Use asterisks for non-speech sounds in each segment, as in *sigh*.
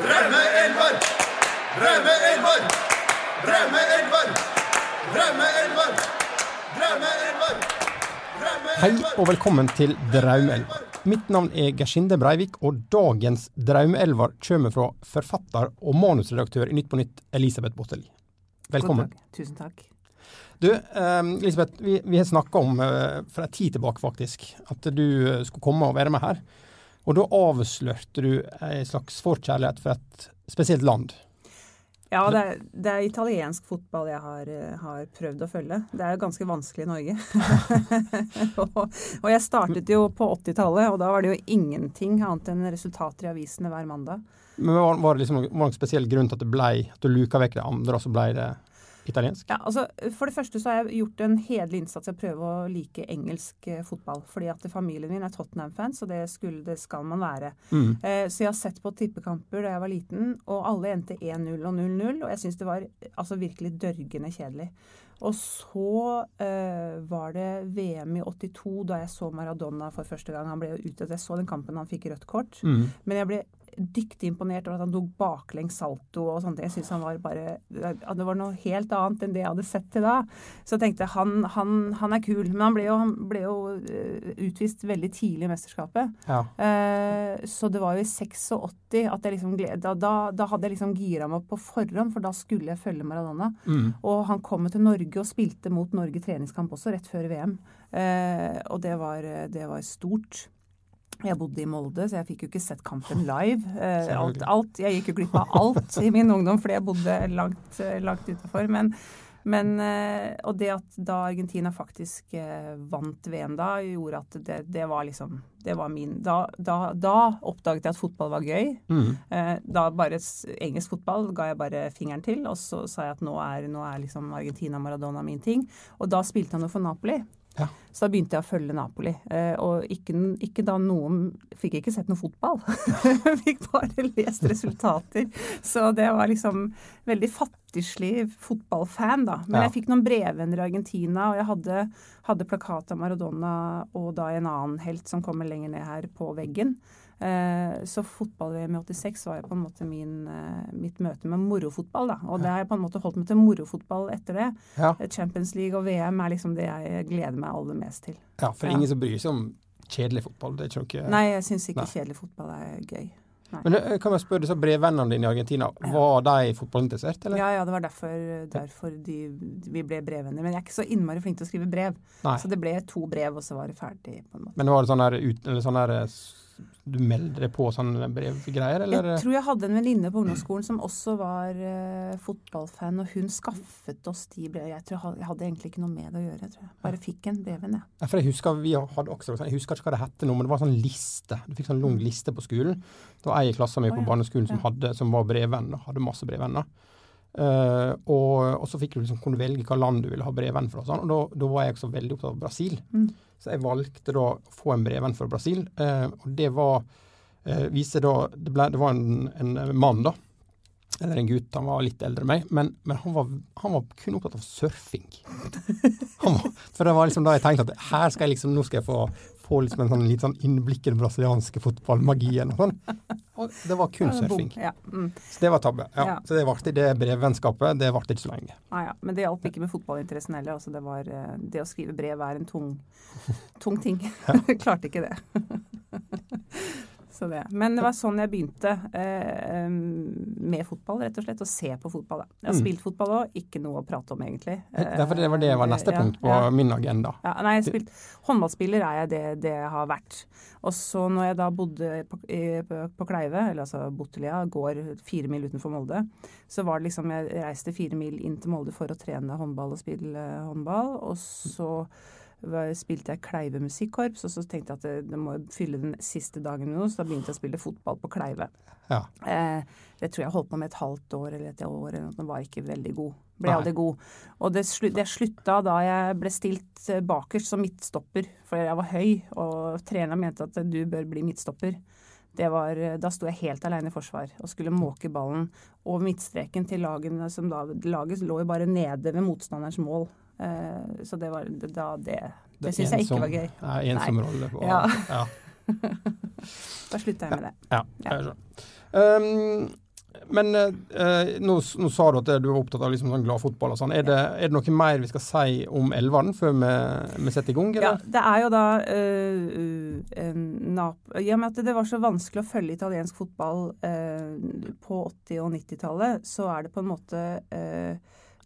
Raume-Elvar! Raume-Elvar! Raume-Elvar! Raume-Elvar! Raume-Elvar! Hei og velkommen til Draumelva. Mitt navn er Gersinde Breivik, og dagens Draumeelvar kommer fra forfatter og manusredaktør i Nytt på Nytt, Elisabeth Botteli. Velkommen. God dag. Tusen takk. Du, eh, Elisabeth, vi, vi har snakka om eh, for en tid tilbake faktisk, at du eh, skulle komme og være med her. Og da avslørte du en slags forkjærlighet for et spesielt land. Ja, det er, det er italiensk fotball jeg har, eh, har prøvd å følge. Det er jo ganske vanskelig i Norge. *laughs* og, og jeg startet jo på 80-tallet, og da var det jo ingenting annet enn resultater i avisene hver mandag. Men var, var det liksom var det spesiell grunn til at det ble, at du luka vekk det andre, og så ble det italiensk? Ja, altså For det første så har jeg gjort en hederlig innsats i å prøve å like engelsk eh, fotball. Fordi at familien min er Tottenham-fans, og det, skulle, det, skal man være. Mm. Eh, så jeg har sett på tippekamper da jeg var liten, og alle endte 1-0 og 0-0. Og jeg syns det var altså virkelig dørgende kjedelig. Og så eh, var det VM i 82, da jeg så Maradona for første gang. Han ble jo ute, Jeg så den kampen han fikk rødt kort. Mm. Men jeg ble dyktig imponert over at han tok baklengs salto og ting. Jeg synes han var bare at Det var noe helt annet enn det jeg hadde sett til da. Så jeg tenkte han, han, han er kul. Men han ble jo, han ble jo eh, utvist veldig tidlig i mesterskapet. Ja. Eh, så det var jo i 86 at jeg liksom da, da, da hadde jeg liksom gira meg opp på forhånd, for da skulle jeg følge Maradona. Mm. Og han kom til Norge og spilte mot Norge treningskamp også, rett før VM. Eh, og det var, det var stort. Jeg bodde i Molde, så jeg fikk jo ikke sett kampen live. Eh, alt, alt, jeg gikk jo glipp av alt i min ungdom fordi jeg bodde langt, langt utenfor. Men, men, eh, og det at da Argentina faktisk eh, vant VM da, gjorde at det, det var liksom Det var min Da, da, da oppdaget jeg at fotball var gøy. Mm. Eh, da bare engelsk fotball ga jeg bare fingeren til, og så sa jeg at nå er, nå er liksom Argentina Maradona min ting. Og da spilte han jo for Napoli. Ja. Så da begynte jeg å følge Napoli. Eh, og ikke, ikke, da noen Fikk ikke sett noe fotball. *laughs* fikk bare lest resultater. Så det var liksom veldig fattigslig fotballfan, da. Men Ja. jeg fikk noen brevvenner i Argentina, og jeg hadde, hadde plakat av Maradona og da en annen helt som kommer lenger ned her, på veggen. Eh, så fotball-VM i 86 var jo på en måte min, eh, mitt møte med morofotball. da. Og det har jeg på en måte holdt meg til morofotball etter det. Ja. Champions League og VM er liksom det jeg gleder meg aller mest til. ja, for Ja. ingen som bryr seg om kjedelig fotball. Det er ikke Nei, jeg syns ikke Nei. kjedelig fotball er gøy. Nei. Men kan jeg spørre disse brevvennene dine i Argentina, var de fotballinteressert, eller? Ja, ja, det var derfor, derfor de, vi ble brevvenner. Men jeg er ikke så innmari flink til å skrive brev. Nei. Så det ble to brev, og så var det ferdig. på en måte. Men var det sånn her, ut, eller sånn der s- Du melder deg på sånne brevgreier, eller? Jeg tror jeg hadde en venninne på ungdomsskolen som også var uh, fotballfan, og hun skaffet oss de brevene. Jeg, tror jeg, hadde, egentlig ikke noe med det å gjøre. Jeg tror jeg bare fikk en breven, jeg. Ja, for jeg husker vi hadde også sånn, Jeg husker ikke hva det hette nå, men det var sånn liste. Du fikk sånn lang liste på skolen. Det var ei i klassen min på barneskolen som, hadde, som var brevvenn, og hadde masse brevvenner. Eh, og, og så fikk du liksom, kunne velge hva land du ville ha brevvenn fra. Sånn, og da, var jeg også veldig opptatt av Brasil. Mm. Så jeg valgte da å få en brevvenn fra Brasil. Uh, og det var uh, viste da, det, ble, det var en, en mann, da. Eller en gutt, han var litt eldre enn meg, men, men han, var, han var kun opptatt av surfing. *laughs* Han var, for det var liksom da jeg tenkte at her skal jeg liksom, nå skal jeg få, få liksom en sånn, litt sånn innblikk i den brasilianske fotballmagien og sånn. *laughs* Og det var kun surfing. Ja, mm. Så det var tabbe. Ja. Ja. Så det varte det brevvennskapet, det varte ikke så lenge. Ah, ja. Men det hjalp ikke med fotballinteressen heller. Altså, det, var, eh, det å skrive brev er en tung, tung ting. *laughs* Klarte ikke det. *laughs* Så det. Men det var sånn jeg begynte eh, med fotball, rett og slett. Å se på fotball. Da. Jeg har Mm. spilt fotball òg, ikke noe å prate om egentlig. Derfor det var det var neste ja, punkt på ja. min agenda. Ja, nei, jeg har spilt, håndballspiller er jeg det, det jeg har vært. Og så når jeg da bodde på, på, på Kleive, eller altså Bottelia, går fire mil utenfor Molde, så var det liksom Jeg reiste fire mil inn til Molde for å trene håndball og spille håndball. Og så var, spilte jeg Kleive musikkorps, og så tenkte jeg at det, det må fylle den siste dagen med noe, så da begynte jeg å spille fotball på Kleive. Ja. Eh, det tror jeg holdt på med et halvt år eller et år, eller noe. Var ikke veldig god. Ble Nei. aldri god. Og det, slu, det slutta da jeg ble stilt eh, bakerst som midtstopper, for jeg var høy, og treneren mente at du bør bli midtstopper. Det var, eh, da sto jeg helt alene i forsvar og skulle måke ballen over midtstreken til lagene som da Laget lå jo bare nede ved motstanderens mål. Eh, så det var da det Det syns jeg ikke var gøy. Ja, ensom rolle. På, Ja. ja. *laughs* Da slutta jeg med det. Ja, Ja. jeg skjønner. Um, Men uh, nå, nå, sa du at du var opptatt av liksom sånn gladfotball og sånn. Er, er, det noe mer vi skal si om Elveren før vi, vi, setter i gang? Eller? Ja, det er jo da uh, nap I og med at det var så vanskelig å følge italiensk fotball på 80- og 90-tallet, så er det på en måte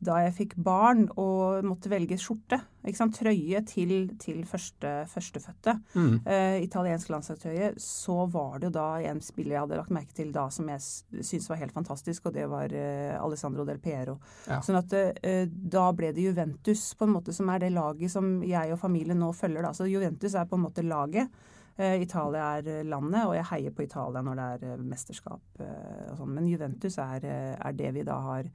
da jeg fikk barn og måtte velge skjorte. Trøye til, til første, førstefødte. Mm. Uh, italiensk landslagstrøye. Så var det jo da en spiller jeg hadde lagt merke til da som jeg syntes var helt fantastisk, og det var uh, Alessandro del Piero. Ja. Sånn at uh, da ble det Juventus på en måte som er det laget som jeg og familien nå følger. Da. Så Juventus er på en måte laget. Italia er landet, og jeg heier på Italia når det er mesterskap. og sånn. Men Juventus er, er det vi da har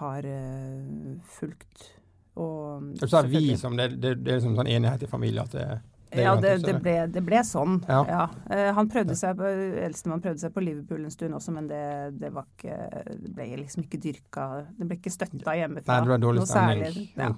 har uh, fulgt. Og, så er vi som, det, det, det er liksom sånn enighet i familien at det ja, det, det, ble, det, ble, sånn. Ja. ja. Uh, han prøvde seg på, Eldstemann prøvde seg på Liverpool en stund også, men det, det, ikke, det ble liksom ikke dyrka Det ble ikke støtta hjemmefra. Nei, det var dårlig stemning ja.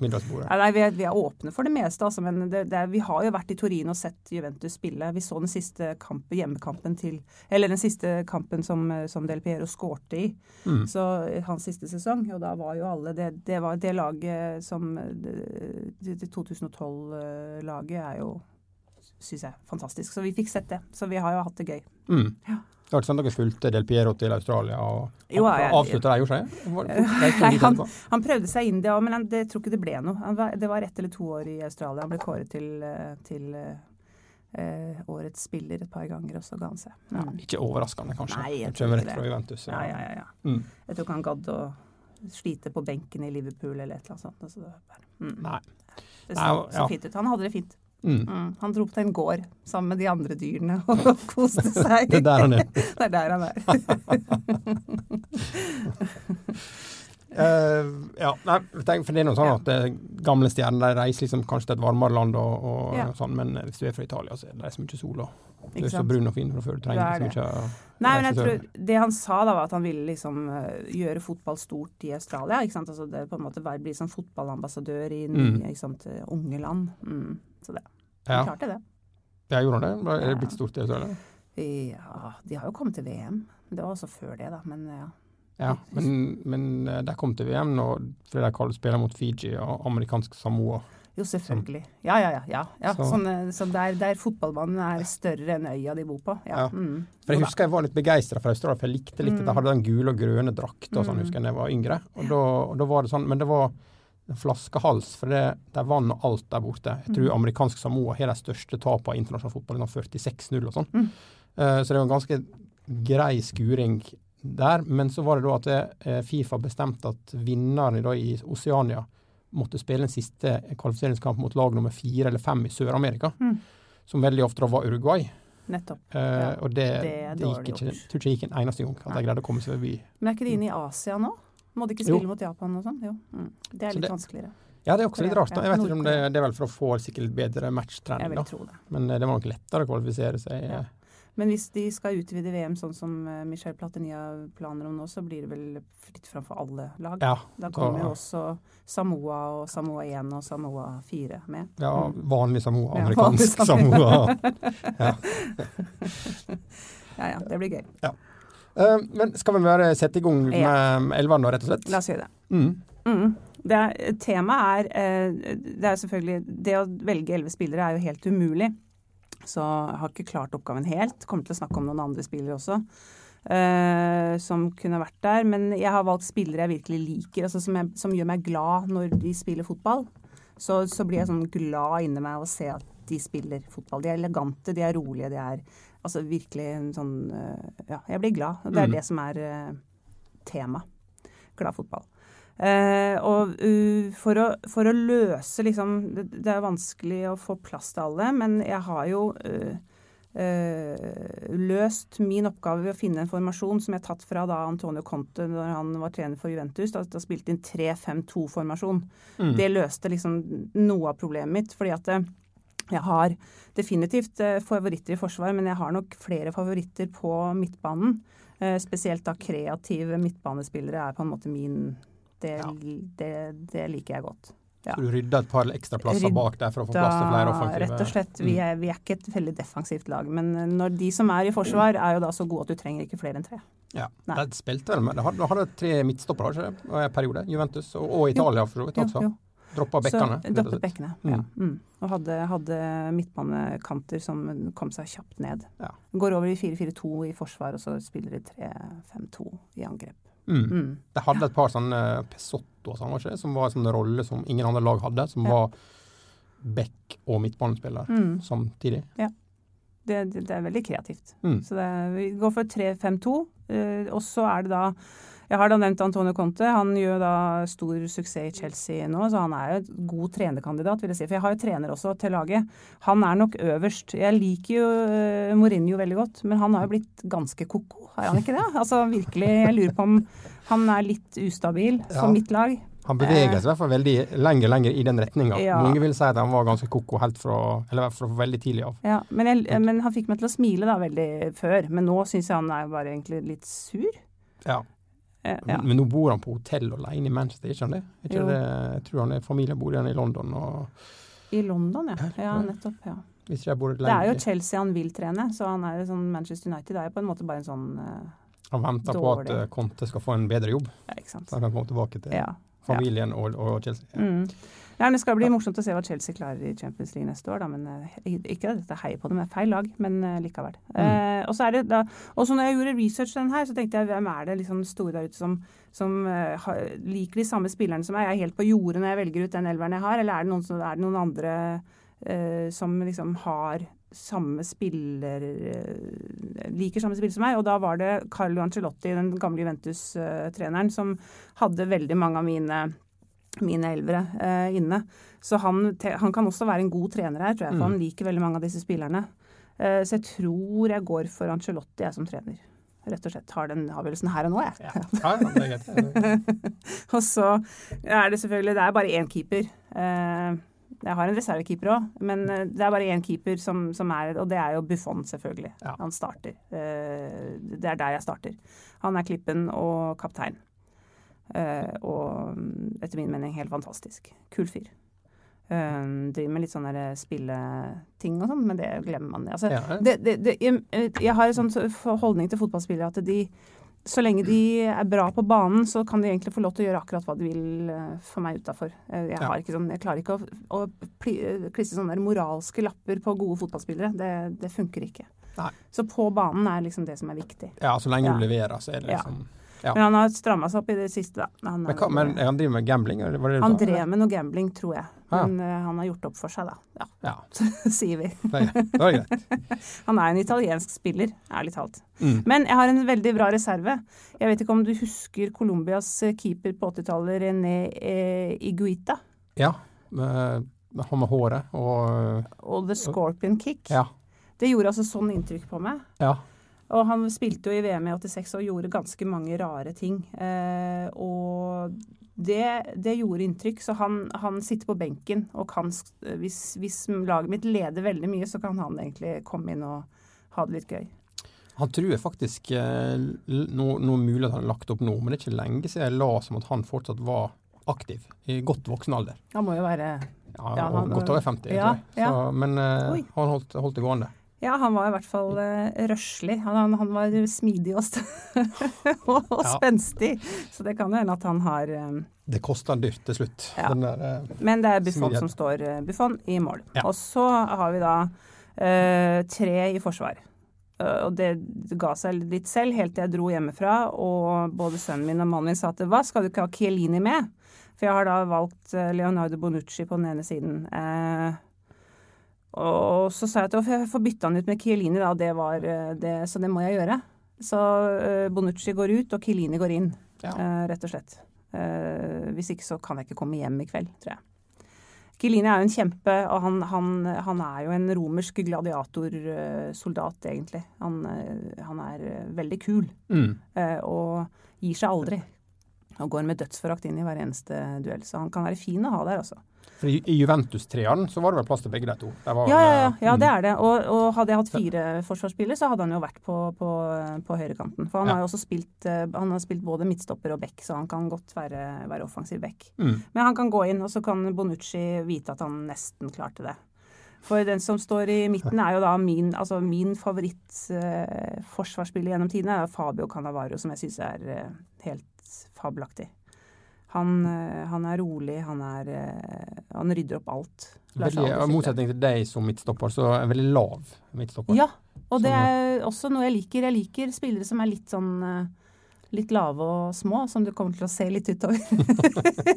Nei, vi, er, vi, er, åpne for det meste, altså, men vi har jo vært i Torino og sett Juventus spille. Vi så den siste kampen, hjemmekampen til Eller den siste kampen som, som Del Piero skårte i. Mm. Så hans siste sesong. Og da var jo alle Det, var det laget som Det, det 2012-laget er jo syns jeg fantastisk. Så vi fikk sett det. Så vi har jo hatt det gøy. Mm. Ja. Det har ikke sånn at dere fulgte Del Piero til Australia og jo, jeg, avslutta der, gjorde ikke han, han prøvde seg inn det òg, men han, det tror ikke det ble noe. Var, det var ett eller to år i Australia. Han ble kåret til, eh, til eh, årets spiller et par ganger, og så ga han seg. Mm. Ja, ikke overraskende, kanskje. Nei, jeg tror rett fra Juventus. Ja, ja, ja. ja. Mm. Jeg tror ikke han gadd å slite på benken i Liverpool eller et eller annet sånt. Så det, bare, mm. Nei. det så, så fint ut. Han hadde det fint. Mm. Mm. Han dro på en gård sammen med de andre dyrene *laughs* og koste *laughs* seg. det er der han er. *laughs* det er der han er. uh, ja, nei, for det er noe sånn at ja. gamle stjerner de reiser liksom kanskje til et varmere land, og, og ja. sånn, men hvis du er fra Italia, så er det så mye sol. og du er så brun og fin fra før. Du trenger ikke så mye Nei, men jeg tror Det han sa, da, var at han ville liksom gjøre fotball stort i Australia. ikke sant? Altså det på en måte Bli som fotballambassadør i nye, mm. ikke sant, unge land. Mm. Så det. Ja. klarte det. Ja, gjorde han det? Er det blitt stort i Australia? Ja, de har jo kommet til VM. Det var også før det, da. Men ja. Ja, men, men eh, de kom til VM nå fordi de spiller mot Fiji og amerikansk Samoa. Jo, selvfølgelig. Ja, ja, ja. ja. Så, sånn, eh, så der, der, fotballbanen er større enn øya de bor på. Ja. Mm. For Jeg husker jeg var litt begeistra for Australia, for jeg likte litt mm. at de hadde den gule og grønne drakta sånn, mm. husker jeg da jeg var yngre. Og da, og da var det sånn, Men det var flaskehals, for det, det er vann og alt der borte. Jeg tror mm. amerikansk Samoa har de største tapene i internasjonal fotball, 46-0 og sånn. Mm. Uh, så det var en ganske grei skuring der. Men så var det da at det, uh, Fifa bestemte at vinneren i Oseania måtte spille en siste kvalifiseringskamp mot lag nummer fire eller fem i Sør-Amerika, mm. som veldig ofte var Uruguay. Nettopp. Uh, ja. Og det, det, det gikk ikke, jeg tror ikke det gikk en eneste gang at de greide å komme seg forbi. Men er ikke de inne i Asia nå? Må de ikke spille jo. mot Japan og sånn? Jo. Mm. Det er litt det, vanskeligere. Ja, det er også litt rart. da. Jeg vet ikke om det, det, er vel for å få sikkert bedre matchtrening. da. det. Men eh, det var nok lettere å kvalifisere seg. Ja. Men hvis de skal utvide VM sånn som eh, Michel Platini har planer om nå, så blir det vel fritt fram for alle lag? Ja, da kommer jo også Samoa og Samoa 1 og Samoa 4 med. Ja, mm. vanlig Samoa. Amerikansk ja, vanlig Samoa. *laughs* ja. ja ja, det blir gøy. Ja. Uh, men skal vi bare sette i gang med ja. elveren, rett og slett? La oss gjøre det. Mm. Mm. det temaet er uh, Det er selvfølgelig Det å velge elleve spillere er jo helt umulig. Så jeg har ikke klart oppgaven helt. Kommer til å snakke om noen andre spillere også. Uh, som kunne vært der. Men jeg har valgt spillere jeg virkelig liker, altså som, jeg, som, gjør meg glad når de spiller fotball. Så, så blir jeg sånn glad inni meg av å se at de spiller fotball. De er elegante, de er rolige, de er Altså virkelig sånn eh, Ja, jeg blir glad. Det er mm. det som er uh, tema. Glad fotball. Uh, og uh, for, å, for, å, løse liksom det, det, er vanskelig å få plass til alle, men jeg har jo løst min oppgave ved å finne en formasjon som jeg har tatt fra da Antonio Conte når han var trener for Juventus. Da, da spilte inn 3-5-2-formasjon. Mm. Det løste liksom noe av problemet mitt. fordi at jeg har definitivt eh, favoritter i forsvar, men jeg har nok flere favoritter på midtbanen. Eh, spesielt da kreative midtbanespillere er på en måte min Det, ja. det, det liker jeg godt. Ja. Så du rydda et par ekstra plasser Rydda, bak der for å få plass til flere offensive Rett og slett. Vi Mm. er, vi er ikke et veldig defensivt lag. Men eh, når de som er i forsvar, er jo da så gode at du trenger ikke flere enn tre. Ja, Nei. De spilte vel med De hadde, de hadde tre midtstoppere ikke det? i en periode. Juventus og, og Italia for så vidt også. Jo, jo. Droppa bekkene. Droppa bekkene, ja. Mm. Mm. Og hadde, hadde midtbanekanter som kom seg kjapt ned. Ja. Går over i 4-4-2 i forsvar, og så spiller de 3-5-2 i angrep. Mm. Mm. De hadde et par sånne Pesotto og sånn, var ikke det? som var en sånn rolle som ingen andre lag hadde, som Ja. var back- og midtbanespiller Mm. samtidig. Det, det, det er veldig kreativt. Mm. Så det, vi går for 3-5-2, eh, og så er det da Jeg har da nevnt Antonio Conte. Han gjør da stor suksess i Chelsea nå, så han er jo et god trenerkandidat, vil jeg si. For jeg har jo trener også til laget. Han er nok øverst. Jeg liker jo eh, Mourinho veldig godt, men han har jo blitt ganske ko-ko, har han ikke det? Altså virkelig, jeg lurer på om han er litt ustabil Ja. for mitt lag. Han beveger seg i hvert fall veldig lenger lenger i den retninga. Ja. Mange vil si at han var ganske ko-ko helt fra eller fra veldig tidlig av. Ja, men, jeg, men han fikk meg til å smile da veldig før. Men nå syns jeg han er bare egentlig litt sur. Ja. Eh, ja. Men, nå bor han på hotell alene i Manchester, ikke han det? Ikke det? Jeg tror han er familien bor igjen i London. og I London, ja. Ja, nettopp. ja. Det er jo Chelsea han vil trene, så han er jo sånn Manchester United er jo på en måte bare en sånn uh, Han venter på at eh, Conte skal få en bedre jobb, Ja, så han kan komme tilbake til Ja. Familien og, og Chelsea. Mm. Men Det skal bli morsomt å se hva Chelsea klarer i Champions League neste år. Da, men eh, Ikke at jeg heier på dem, det er feil lag, men eh, likevel. Mm. Eh, og så er det da, også når jeg gjorde research til den her, så tenkte jeg hvem er det liksom store der ute som, som uh, liker de samme spillerne som meg? Er jeg helt på jordet når jeg velger ut den elveren jeg har, eller er det noen, som, er det noen andre uh, som liksom har samme spiller eh, liker samme spiller som meg. Og da var det Carlo Ancelotti, den gamle Juventus-treneren, som hadde veldig mange av mine mine elvere eh, inne. Så han, han kan også være en god trener her, tror jeg, for Mm. han liker veldig mange av disse spillerne. Eh, så jeg tror jeg går for Ancelotti, jeg som trener. Rett og slett har den avgjørelsen her og nå, jeg. Ja, ja, det er *laughs* og så er det selvfølgelig Det er bare én keeper. Eh, jeg har en reservekeeper òg, men eh, det er bare én keeper som, som er Og det er jo Buffon, selvfølgelig. Ja. Han starter. Eh, det er der jeg starter. Han er klippen og kaptein. Eh, og mm, etter min mening helt fantastisk. Kul fyr. Um, driver med litt sånne spilleting og sånn, men det glemmer man. Altså, Ja, det, det, det, jeg, jeg har en sånn holdning til fotballspillere at de så lenge de er bra på banen, så kan de egentlig få lov til å gjøre akkurat hva de vil eh, for meg utafor. Jeg, Ja. sånn, jeg klarer ikke å, å pli- klistre sånne moralske lapper på gode fotballspillere. Det, det funker ikke. Nei. Så på banen er liksom det som er viktig. ja, så lenge Ja. du leverer, så er det liksom Ja. Men han har stramma seg opp i det siste, da. Han, Men, hva, men han driver med gambling? eller Var det han drev med noe gambling, tror jeg. Ja. Men eh, han har gjort opp for seg, da. Ja, Ja, *laughs* sier vi. det er greit. *laughs* Han er en italiensk spiller, ærlig talt. Mm. Men jeg har en veldig bra reserve. Jeg vet ikke om du husker Colombias eh, keeper på 80-tallet, René eh, Iguita. Ja. Med han med håret og Og The Scorpion Kick. Ja. Det gjorde altså sånn inntrykk på meg. Ja. Og han spilte jo i VM i 86 og gjorde ganske mange rare ting. Eh, og det, det gjorde inntrykk. Så han, han sitter på benken og kan hvis, hvis laget mitt leder veldig mye, så kan han egentlig komme inn og ha det litt gøy. Han tror faktisk eh, noe, er det mulig at han har lagt opp nå, men det er ikke lenge siden jeg la som at han fortsatt var aktiv i godt voksen alder. Han må jo være Ja, Ja, han- godt over 50, ja, tror jeg. Så, men eh, han holdt, holdt det gående. Ja, han var i hvert fall uh, røslig. Han, han, han var smidig og, *laughs* og, og Ja. spenstig. Så det kan jo hende at han har eh, Det kosta dyrt til slutt. Ja. Den der, uh, Men det er Buffon som står uh, Buffon i mål. Ja. Og så har vi da uh, tre i forsvar. Og det ga seg litt selv, helt til jeg dro hjemmefra og både sønnen min og mannen min sa at hva, skal du ikke ha Chiellini med? For jeg har da valgt Leonardo Bonucci på den ene siden. Eh, og så sa jeg at jeg får bytte han ut med Chiellini, da, det var eh, det, så det må jeg gjøre. Så eh, Bonucci går ut, og Chiellini går inn, Ja. eh, rett og slett. Hvis ikke så kan jeg ikke komme hjem i kveld, tror jeg. Chiellini er jo en kjempe, og han, han, han er jo en romersk gladiatorsoldat, egentlig. Han, han er veldig kul, mm. og gir seg aldri. Og går med dødsforakt inn i hver eneste duell. Så han kan være fin å ha der, altså. For I, Juventus-treeren så var det vel plass til begge de to? Ja, ja, ja, ja, det er det. Og, og, hadde jeg hatt fire forsvarsspillere, så hadde han jo vært på, på, på høyrekanten. For han ja. har jo også spilt, eh, han har spilt både midtstopper og back, så han kan godt være, være offensiv back. Mm. Men han kan gå inn, og så kan Bonucci vite at han nesten klarte det. For den som står i midten, er jo da min, altså min favorittforsvarsspiller uh, gjennom tidene, Fabio Cannavaro, som jeg syns er uh, helt fabelaktig. Han, uh, han, er rolig, han, er, han rydder opp alt. Veldig, I motsetning til deg som midtstopper, så er veldig lav midtstopper. Ja, og det er også noe jeg liker. Jeg liker spillere som er litt sånn litt lave og små, som du kommer til å se litt utover.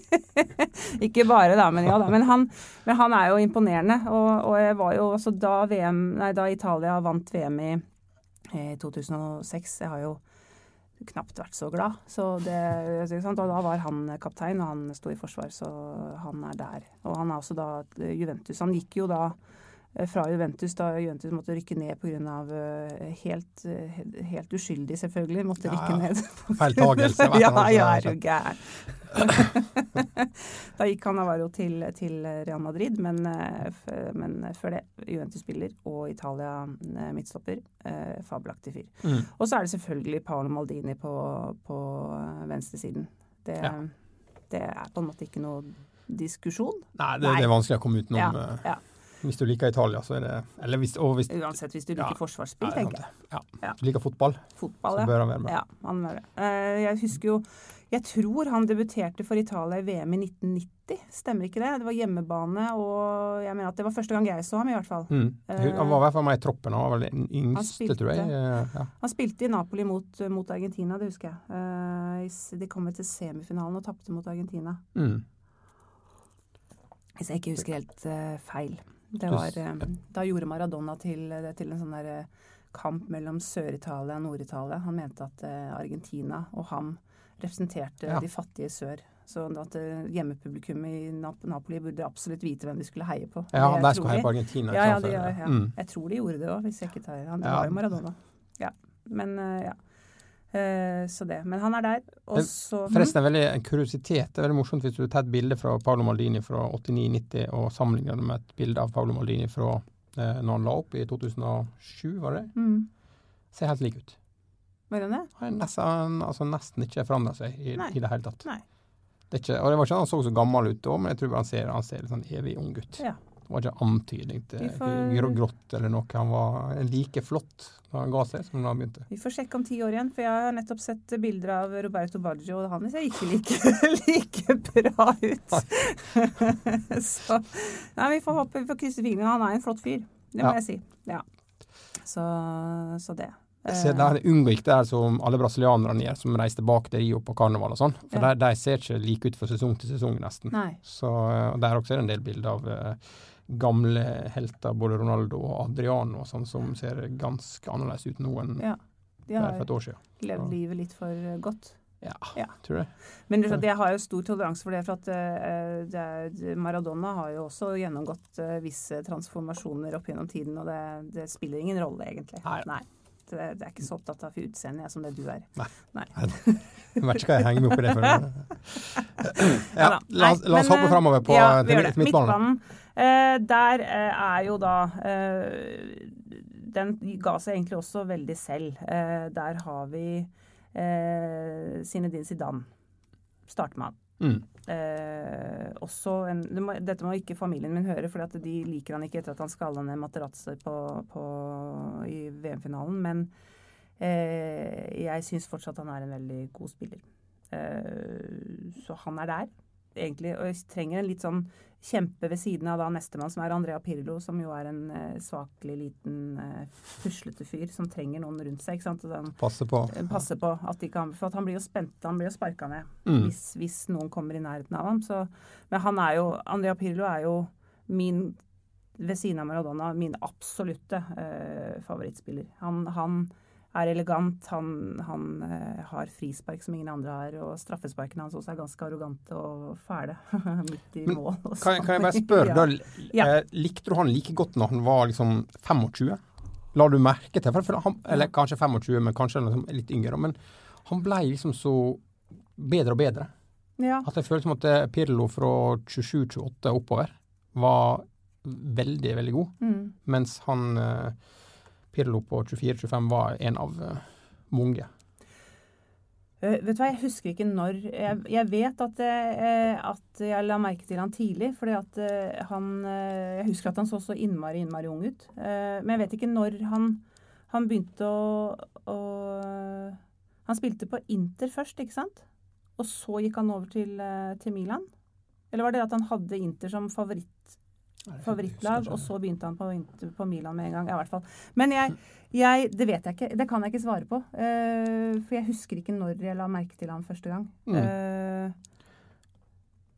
*laughs* Ikke bare, da, men ja da. Men han, men han er jo imponerende. Og, og, jeg var jo også da, VM, nei, da Italia vant VM i, i 2006 Jeg har jo knapt vært så glad. Så det, og da var han kaptein, og han sto i forsvar, så han er der. Og han er også da Juventus. Han gikk jo da fra Juventus da Juventus måtte rykke ned pga. Eh, helt, uh, helt uskyldig, selvfølgelig, måtte ja, rykke ned. *laughs* Feiltagelse. ja, ja, er du gæren. *laughs* da gikk han Navarro til, til Real Madrid, men, men, før det Juventus-spiller og Italia midtstopper. fabelaktig fyr. Mm. Og så er det selvfølgelig Paolo Maldini på, på venstresiden. Det, ja. det, er på en måte ikke noe diskusjon. Nei, det, Nei. det er vanskelig å komme utenom. Ja, ja. Hvis du liker Italia, så er det eller hvis, hvis, Uansett hvis du liker ja, forsvarsspill, tenker jeg. Ja. ja. Du liker fotball, fotball så bør han være med. Ja, han det. Uh, jeg husker jo Jeg tror han debuterte for Italia i VM i 1990. Stemmer ikke det? Det var hjemmebane, og jeg mener at det var første gang jeg så ham, i hvert fall. Mm. Han var i hvert fall med i troppen. Han var vel den yngste, tror jeg. Eh, ja. Han spilte i Napoli mot, mot Argentina, det husker jeg. Uh, de kom til semifinalen og tapte mot Argentina. Mm. Hvis jeg ikke husker helt uh, feil. Var, eh, da gjorde Maradona til, til en sånn der eh, kamp mellom Sør-Italia og Nord-Italia. Han mente at eh, Argentina og ham representerte ja. de fattige sør. Så at hjemmepublikummet i Napoli burde absolutt vite hvem de skulle heie på. Ja, de skulle heie på Argentina. Ja, ja, de, ja. Mm. Jeg tror de gjorde det òg, hvis jeg ikke tar han. Det var jo Maradona. Ja. Men ja. Eh, så det. Men han er der. Også, Forresten, en veldig en kuriositet. Det er veldig morsomt hvis du tar et bilde fra Paolo Maldini fra 89-90 og sammenligner det med et bilde av Paolo Maldini fra eh, når han la opp i 2007, var det? Mm. Ser helt lik ut. Var det? Han nesten, altså nesten ikke forandra seg i, i, det hele tatt. Nei. Det ikke, og det var ikke han så så gammel ut da, men jeg tror han ser, han ser sånn evig ung ut. Ja. Var ikke antydning til får... grått eller noe. Han var like flott da han ga seg som da han begynte. Vi får sjekke om ti år igjen, for jeg har nettopp sett bilder av Roberto Baggio, og han ser ikke like, *laughs* like bra ut. *laughs* så nei, vi får håpe, vi får krysse fingrene. Han er en flott fyr, det må ja. jeg si. Ja. Så, så det. Så der unngikk det som alle brasilianerne gjør, som reiser tilbake til Rio på karneval og sånn. For ja. de, de, ser ikke like ut fra sesong til sesong, nesten. Nei. Så Der også er det en del bilder av uh, gamle helter, både Ronaldo og Adriano, sånn, som ser ganske annerledes ut nå enn ja, for et år siden. Levd livet litt for eh, godt. Ja, ja. tror jeg. Men jeg har jo stor toleranse for det. For at det er, Maradona har jo også gjennomgått uh, visse transformasjoner opp gjennom tiden, og det, det spiller ingen rolle, egentlig. Nei. Nei. Det, det, er ikke så opptatt av utseendet som det du er. Nei. Nei. Jeg vet ikke hva jeg henger meg opp i det for. *laughs* Ja, la, oss, la oss hoppe framover på ja, midtbanen. midtbanen. Eh, der eh, er jo da eh, Den ga seg egentlig også veldig selv. der har vi eh, Zinedine Zidane. Starter med han. Mm. Eh, også en, det må, dette må ikke familien min høre, for de liker han ikke etter at han skalla ned Materazzi på, på, i VM-finalen. Men eh, jeg syns fortsatt han er en veldig god spiller. Eh, så han er der egentlig, og jeg trenger en litt sånn kjempe ved siden av da nestemann, som er Andrea Pirlo, som jo er en uh, svakelig liten uh, puslete fyr som trenger noen rundt seg. ikke sant? Den, passe på. Uh, passe på at de kan, For at han blir jo spent, han blir jo sparka ned mm. hvis, hvis, noen kommer i nærheten av ham. Så, men han er jo, Andrea Pirlo er jo min, ved siden av Maradona, min absolutte favorittspiller. Han, han er elegant. Han, han uh, har frispark som ingen andre har, og straffesparkene hans også er ganske arrogante og fæle. *laughs* Midt i mål. Kan, kan, jeg bare spørre, *laughs* da, ja. Eh, likte du han like godt når han var liksom 25? La du merke til for, han, Eller kanskje 25, men kanskje liksom litt yngre. Men han ble liksom så bedre og bedre. Ja. At jeg følte som at eh, Pirlo fra 27-28 oppover var veldig, veldig god. Mm. Mens han eh, Pirlo på 24-25 var en av eh, mange. Uh, vet du hva, Jeg husker ikke når Jeg, jeg vet at, uh, at jeg la merke til han tidlig. fordi at uh, han eh, Jeg husker at han så så innmari, innmari ung ut. Eh, men jeg vet ikke når han, han begynte å, å Han spilte på Inter først, ikke sant? Og så gikk han over til, eh, til Milan? Eller var det at han hadde Inter som favoritt, favorittlag, og så begynte han på, på Milan med en gang? Ja, i hvert fall. Men jeg, jeg, det vet jeg ikke. Det kan jeg ikke svare på. Uh, for jeg husker ikke når jeg la merke til han første gang. Mm. Uh,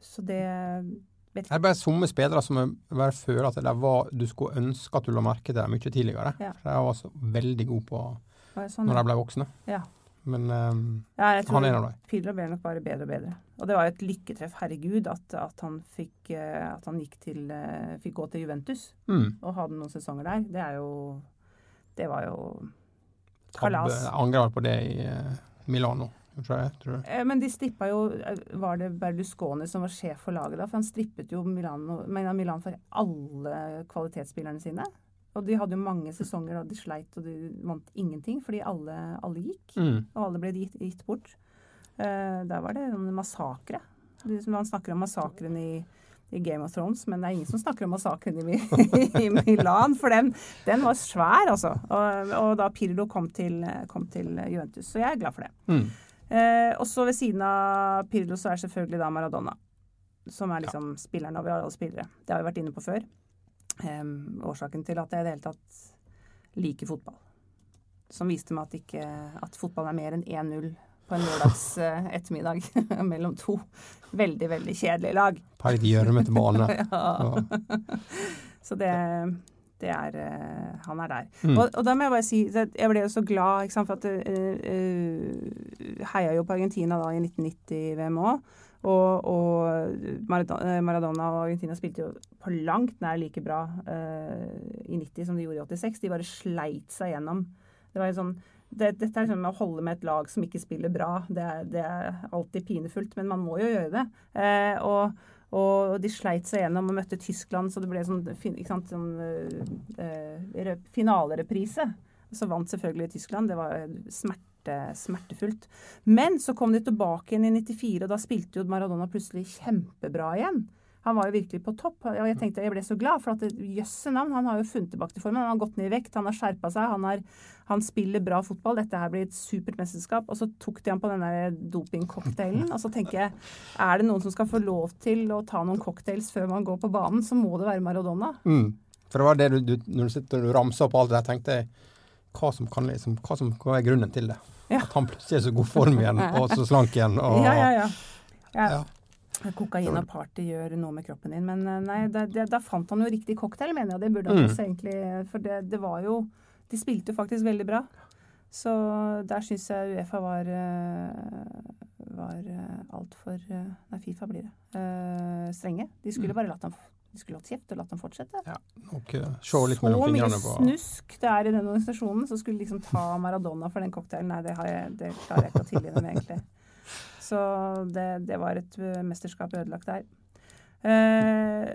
så det vet ikke. Det er bare somme spillere som bare føler at det var, du skulle ønske at du la merke til dem mye tidligere. Ja. For de var så veldig gode på. Sånn, når de ble voksne. Ja. Men um, Ja, jeg tror han er en av dem. Pirlo ble nok bare bedre og bedre. Og det var jo et lykketreff, herregud, at, at, han, fikk, eh, at han til, eh, fikk gå til Juventus Mm. og hadde noen sesonger der. Det er jo Det var jo Kalas. jeg angrer på det i Milano, tror jeg. Men de strippa jo Var det Berlusconi som var sjef for laget da? For han strippet jo Milano, Milan Milan for alle kvalitetsspillerne sine. Og de hadde jo mange sesonger da de sleit og de vant ingenting fordi alle, alle gikk. Mm. Og alle ble gitt, gitt bort. Uh, der var det en massakre. Det- Man snakker om massakren i, i Game of Thrones, men det er ingen som snakker om massakren i, i, *laughs* i Milan. For den, den var svær, altså. Og, og da Pirlo kom til, kom til Juventus. Så jeg er glad for det. Mm. Uh, og så ved siden av Pirlo så er selvfølgelig da Maradona. Som er liksom spilleren over alle spillere. Det har vi vært inne på før. Eh, årsaken til at jeg i det hele tatt liker fotball. Som viste meg at, ikke, at fotball er mer enn 1-0 på en lørdags *laughs* eh, ettermiddag *laughs* mellom to veldig, veldig kjedelige lag. De gjør dem etter banen, *laughs* Ja. Så det, det er uh, Han er der. Mm. Og, og da må jeg bare si jeg ble jo så glad, ikke sant, for at uh, uh, Heia jo på Argentina da i 1990-VM òg. Og, og Maradona, Maradona og Argentina spilte jo på langt nær like bra eh, i 90 som de gjorde i 86. De bare sleit seg gjennom. Det sånn, det, dette er liksom å holde med et lag som ikke spiller bra. Det er, det er alltid pinefullt, men man må jo gjøre det. Eh, og, og de sleit seg gjennom og møtte Tyskland, så det ble sånn, sant, sånn eh, eh, finalereprise. Så vant selvfølgelig Tyskland. Det var smerte, smertefullt. Men så kom de tilbake igjen i 94, og da spilte jo Maradona plutselig kjempebra igjen. Han var jo virkelig på topp. og Jeg tenkte, jeg ble så glad, for at jøsse navn, han har jo funnet tilbake til formen. Han har gått ned i vekt, han har skjerpa seg, han, har, han spiller bra fotball. Dette her blir et supert mesterskap. Og så tok de han på denne dopingcocktailen. Og så tenker jeg, er det noen som skal få lov til å ta noen cocktails før man går på banen, så må det være Maradona. Mm. For det var det du, du når du sitter og ramser opp alt det der, tenkte jeg hva som kan liksom, hva som kan være grunnen til det. Ja. At han plutselig er så god form igjen, *laughs* og så slank igjen. Og, Ja, ja, ja. ja. Kokain og party gjør noe med kroppen din. Men eh, nei, da, da fant han jo riktig cocktail, mener jeg. Det burde han Mm. også egentlig For det, det var jo De spilte jo faktisk veldig bra. Så der syns jeg Uefa var eh, var altfor Nei, Fifa blir det. Uh, strenge. De skulle Mm. bare latt ham de skulle hatt kjeft og latt ham fortsette. Ja, nok, se litt Så mellom mye fingrene på snusk det er i den organisasjonen, så skulle de liksom ta Maradona for den cocktailen. Nei, det, har jeg, det klarer jeg ikke å tilgi dem, egentlig. Så det, det var et uh, mesterskap ødelagt der. Eh,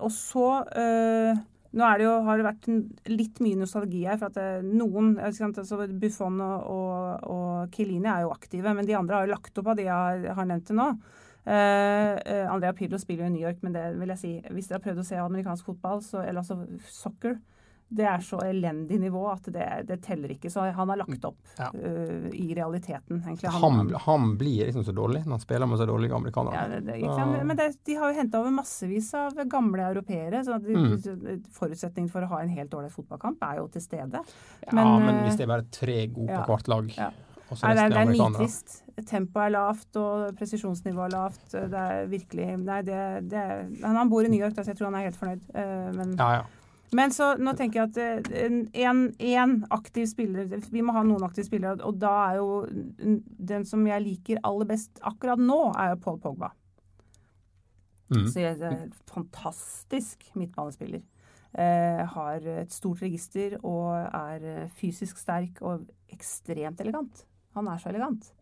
og så eh, Nå er det jo, har det vært litt mye nostalgi her. for at det, noen, altså Buffon og, og, og Kilini er jo aktive, men de andre har jo lagt opp av de jeg har, har nevnt til nå. Eh, Andrea Pirlo spiller jo i New York, men det vil jeg si, hvis dere har prøvd å se amerikansk fotball, så, eller altså soccer, det er så elendig nivå at det, det teller ikke. Så han har lagt opp Ja. uh, i realiteten. egentlig. han, han blir liksom så dårlig når han spiller med så dårlige amerikanere. ja, det, det? Men de har jo henta over massevis av gamle europeere. så de, Mm. Forutsetningen for å ha en helt dårlig fotballkamp er jo til stede. Ja, Men, hvis det er bare tre gode ja, på hvert lag, ja. og så Nei, det, er, det er nitrist. Tempoet er lavt, og presisjonsnivået er lavt. Det er virkelig Nei, det, det er, han, bor i New York, så jeg tror han er helt fornøyd. Eh, men, Ja, ja. men så nå tenker jeg at én aktiv spiller Vi må ha noen aktive spillere, og da er jo den som jeg liker aller best akkurat nå, er jo Paul Pogba. Mm. Så jeg er fantastisk midtbanespiller. Uh, har et stort register og er eh, fysisk sterk og ekstremt elegant. Han er så elegant.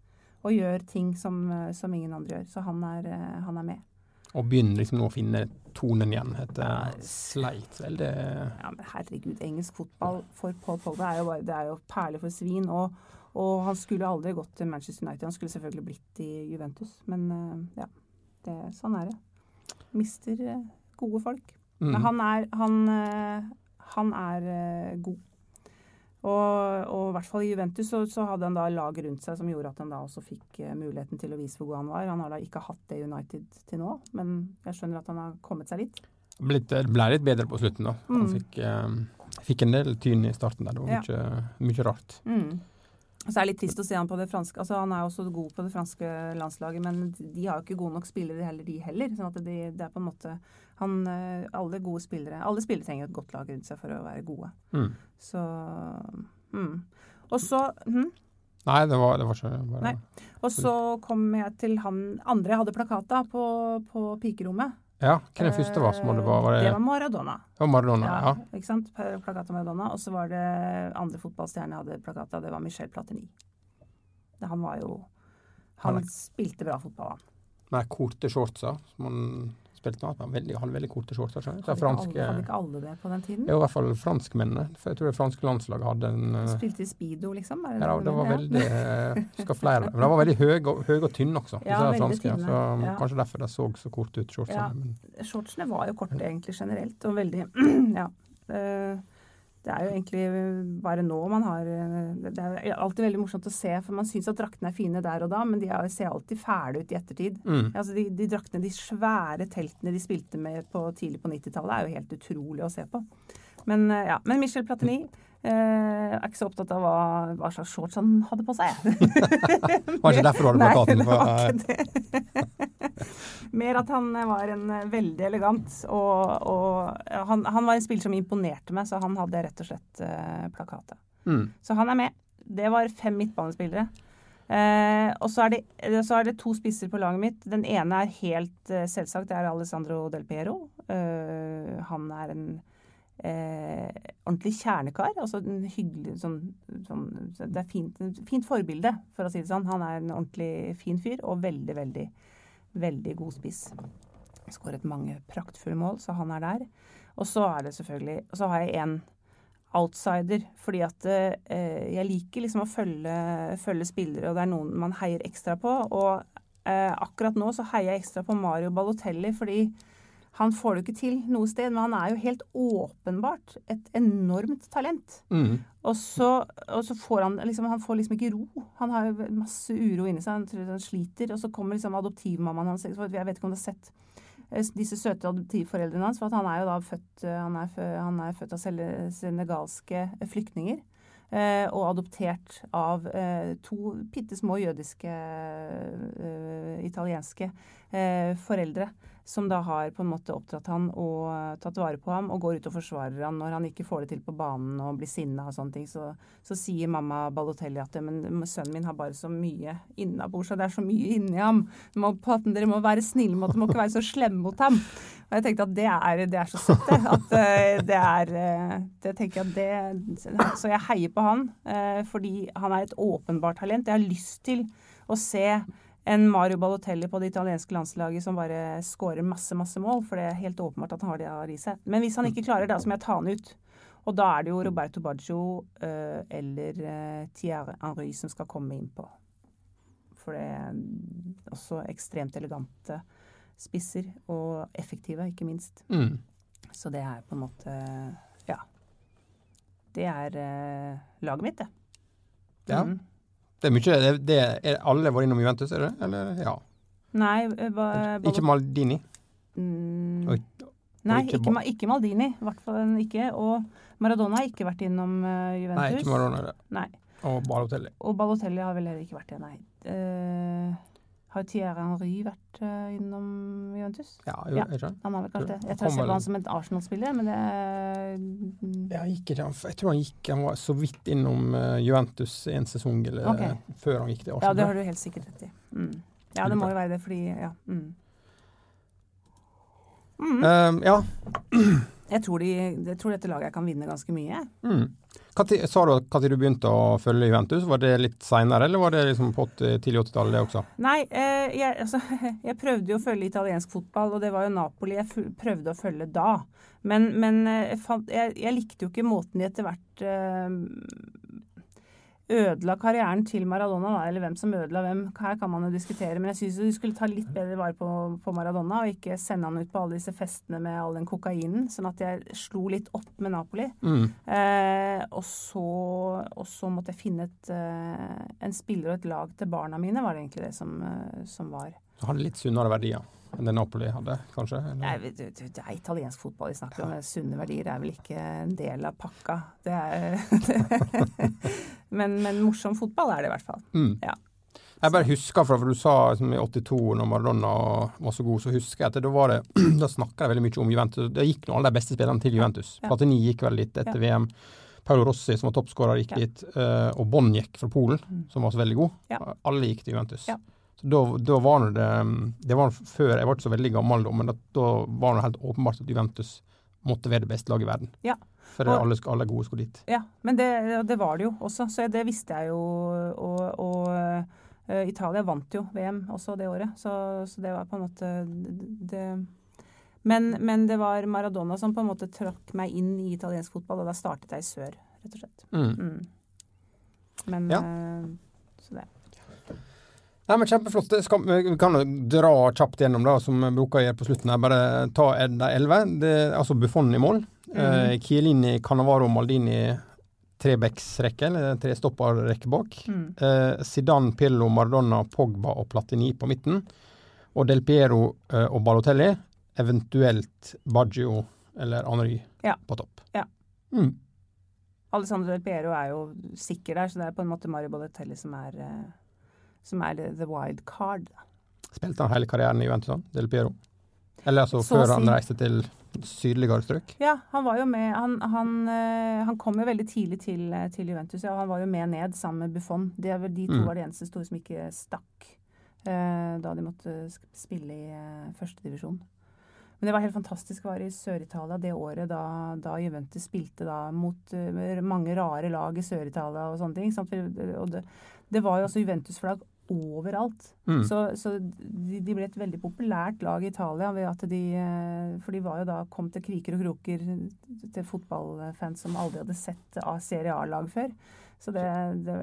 og gjør ting som, eh, som ingen andre gjør. Så han er, eh, han er med. Og begynner liksom nå å finne tonen igjen. Heter Ja. sleit vel det Ja, men herregud, engelsk fotball for Paul Pogba er jo bare Det er jo perle for svin. Og, og han skulle aldri gått til Manchester United. Han skulle selvfølgelig blitt i Juventus. Men eh, ja, det, sånn er det. Mister gode folk. Mm. Men han er, han, han er god. Og, og i hvert fall i Juventus så, så hadde han da lag rundt seg som gjorde at han da også fikk eh, muligheten til å vise hvor god han var. Han har da ikke hatt det i United til nå, men jeg skjønner at han har kommet seg litt. Blitt, det ble litt bedre på slutten, da. Han Mm. fikk, eh, fikk en del tyn i starten der. Det var Ja. mye, mye rart. Mm. Så er det litt trist å se han på det franske altså Han er også god på det franske landslaget, men de har jo ikke gode nok spillere heller, de heller. sånn at det, det er på en måte han, eh, Alle gode spillere Alle spillere trenger et godt lag rundt seg for å være gode. Mm. Så mm. Og så hm? Nei, det var, det var så bare. Og så kom jeg til han andre jeg hadde plakat av på, på pikerommet. Ja, Hvem den første var som det var? Var det, Det var Maradona. det var Maradona? Ja. Ikke sant? Plakat av Maradona. Og så var det andre fotballstjerne jeg hadde plakat av, det var Michel Platini. Det, han var jo Han Han er- spilte bra fotball, han. Med korte shortser som han spilte med. Han veldig, hadde veldig korte shortser. Hadde, ikke franske, alle, hadde ikke alle det på den tiden? jo, i hvert fall franskmennene. For jeg tror det franske landslaget hadde en eh, Spilte i speedo, liksom? Er Ja, det det var veldig eh, skal flere. Men de var veldig høye og, høy og tynne også. Ja, franske, tynne, Så ja. kanskje derfor de så så korte ut, shortsene. Ja. Shortsene var jo korte egentlig generelt, og veldig *clears throat* Ja. Eh, Det er jo egentlig bare nå man har eh, Det er alltid veldig morsomt å se, for man syns at draktene er fine der og da, men de er, ser alltid fæle ut i ettertid. mm. Altså de, de draktene, de svære teltene de spilte med på, tidlig på 90-tallet, er jo helt utrolig å se på. Men, eh, ja. Men Michel Platini eh, er ikke så opptatt av hva, hva slags shorts han hadde på seg. *laughs* Var ikke derfor du hadde plakaten? Nei, det var ikke det. Mer at han var en eh, veldig elegant, og, og han, han var en spiller som imponerte meg, så han hadde rett og slett uh, plakatet. mm. Så han er med. Det var fem midtbanespillere. Uh, og så er, det, så er det to spisser på laget mitt. Den ene er helt uh, selvsagt. Det er Alessandro Del Piero. Eh, han er en eh, ordentlig kjernekar. Altså en hyggelig sånn, sånn Det er fint, fint forbilde, for å si det sånn. Han er en ordentlig fin fyr, og veldig, veldig, veldig god spiss. Skåret mange praktfulle mål, så han er der. Og så er det selvfølgelig Og så har jeg en outsider, fordi at eh, jeg liker liksom å følge, følge spillere, og det er noen man heier ekstra på. Og eh, akkurat nå så heier jeg ekstra på Mario Balotelli, fordi han får det jo ikke til noe sted, men han er jo helt åpenbart et enormt talent. Mm. Og så, og så får han liksom Han får liksom ikke ro. Han har masse uro inni seg. Han tror han sliter. Og så kommer liksom adoptivmammaen hans. Jeg vet ikke om du har sett eh, disse søte adoptivforeldrene hans. For han er jo da født eh, Han er, han er født av senegalske flyktninger. Eh, og adoptert av eh, to bitte små jødiske eh, italienske eh, foreldre. Som da har på en måte oppdratt han og eh, tatt vare på ham og går ut og forsvarer han når han ikke får det til på banen og blir sinna og sånne ting. Så, så sier mamma Balotelli at men sønnen min har bare så mye innabords, og det er så mye inni ham. Må, dere må være snille mot ham, må ikke være så slemme mot ham. Og jeg tenkte at det er, det er så søtt, det. At eh, det er eh, det tenker jeg det, Så jeg heier på han, fordi han er et åpenbart talent. Jeg har lyst til å se en Mario Balotelli på det italienske landslaget som bare skårer masse, masse mål. For det er helt åpenbart at han har det i seg. Men hvis han ikke klarer det, så må jeg ta han ut. Og da er det jo Roberto Baggio uh, eller uh, Thierry Henry som skal komme innpå. For det er også ekstremt elegante spisser, og effektive, ikke minst. Mm. Så det er på en måte Ja. Det er uh, laget mitt, det. Ja. Mm. Det er mye det, det er Alle vært innom Juventus, er det? Eller ja. Nei, eh, ba, Ikke Maldini. Mm, Oi. Nei, ikke ikke, Ba- ikke Maldini. I hvert fall ikke. Og Maradona har ikke vært innom uh, Juventus. Nei, ikke Maradona. det. Nei. Og Balotelli. Og Balotelli har vel heller ikke vært det, nei. Eh, har Thierry Henry vært eh, innom Juventus? Ja, jo, Ja. jeg ikke? Han har vel kanskje det. Jeg tror på han som en Arsenal-spiller, men det Ja, gikk Jeg tror han gikk Han var så vidt innom eh, Juventus en sesong eller okay. før han gikk til Ja, det har du helt sikkert rett i. Mm. Ja, det må jo være det, fordi Ja. Mm. Mm. Um, ja. Jeg tror, de, jeg tror dette laget kan vinne ganske mye. Mm. Tid, sa du når du begynte å følge Juventus? Var det litt seinere, eller var det liksom på 80, tidlig 80-tallet det også? Nei, eh, jeg, altså, *laughs* jeg, prøvde jo å følge italiensk fotball, og det var jo Napoli jeg prøvde å følge da. Men, men eh, jeg, jeg, jeg, likte jo ikke måten de etter hvert eh, ødela karrieren til Maradona, da, eller hvem som ødela hvem, her kan man jo diskutere. Men jeg syns du skulle ta litt bedre vare på, på, Maradona, og ikke sende han ut på alle disse festene med all den kokainen. Sånn at jeg slo litt opp med Napoli. Mm. Eh, og, så, og, så, måtte jeg finne et, eh, en spiller og et lag til barna mine, var det egentlig det som, eh, som var. Du hadde litt sunnere verdier? Enn det Napoli hadde, kanskje? Nei, det, er italiensk fotball vi snakker om. Sunne verdier er vel ikke en del av pakka. Det er *laughs* men, men, morsom fotball er det i hvert fall. Mm. Ja. Jeg bare husker fra, for du sa liksom, i 82, når Maradona var så god, så husker jeg at da var det, *clears throat* da snakka jeg veldig mye om Juventus. Det gikk nå alle de beste spillerne til Juventus. Ja. Platini gikk vel litt etter ja. VM. Paolo Rossi, som var toppskårer, gikk ja. dit. Uh, og Bonjek fra Polen, mm. som var så veldig god. Alle gikk til Juventus. Ja. Da, da, var det Det var før Jeg ble så veldig gammel da, men da, da var det helt åpenbart at Juventus måtte være det beste laget i verden. Ja. For og, alle, alle gode skulle dit. Ja, men det, det, var det jo også, så det visste jeg jo. Og, og uh, Italia vant jo VM også det året, så, så det var på en måte det, men, men, det var Maradona som på en måte trakk meg inn i italiensk fotball, og da startet jeg i sør, rett og slett. Mm. Mm. Men ja. uh, Så det. Nei, men Kjempeflott. Skal, vi kan dra kjapt gjennom det, som Broka å på slutten. her. Bare ta de elleve. Altså Buffon i mål. Mm. Eh, Chiellini, Cannavaro, Maldini trebecksrekke, eller trestopperrekke bak. Mm. Eh, Zidane, Pirlo, Maradona, Pogba og Platini på midten. Og Del Piero eh, og Balotelli. Eventuelt Baggio eller Henry ja. på topp. Ja. Mm. Alessandro Del Piero er jo sikker der, så det er på en måte Mario Balotelli som er eh som er the wild card. Spilte han hele karrieren i Juventus, Del Piero? Eller altså Så før han reiste til sydligere strøk? Ja, han var jo med Han, han, eh, han kom jo veldig tidlig til, eh, til, Juventus. Ja, han var jo med ned sammen med Buffon. De, de to mm. var de eneste store som ikke stakk eh, da de måtte spille i eh, førstedivisjon. Men det var helt fantastisk å være i Sør-Italia det året da, da, Juventus spilte da mot uh, mange rare lag i Sør-Italia og sånne ting. Og det, det var jo også Juventus-flagg overalt. Mm. Så, så de, de, ble et veldig populært lag i Italia. ved at de, eh, For de var jo da kom til kriker og kroker til fotballfans som aldri hadde sett Serie A-lag før. Så det, det,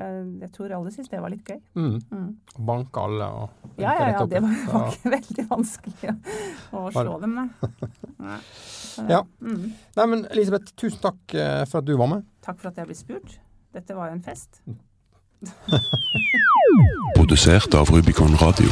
jeg tror alle syntes det var litt gøy. Mm. Mm. Banke alle og Ja, ja, ja. Det var, var ikke *laughs* veldig vanskelig å, å slå dem, nei. nei. ja. Mm. Nei, men Elisabeth, tusen takk eh, for at du var med. Takk for at jeg ble spurt. Dette var jo en fest. Produsert av Rubicon Radio.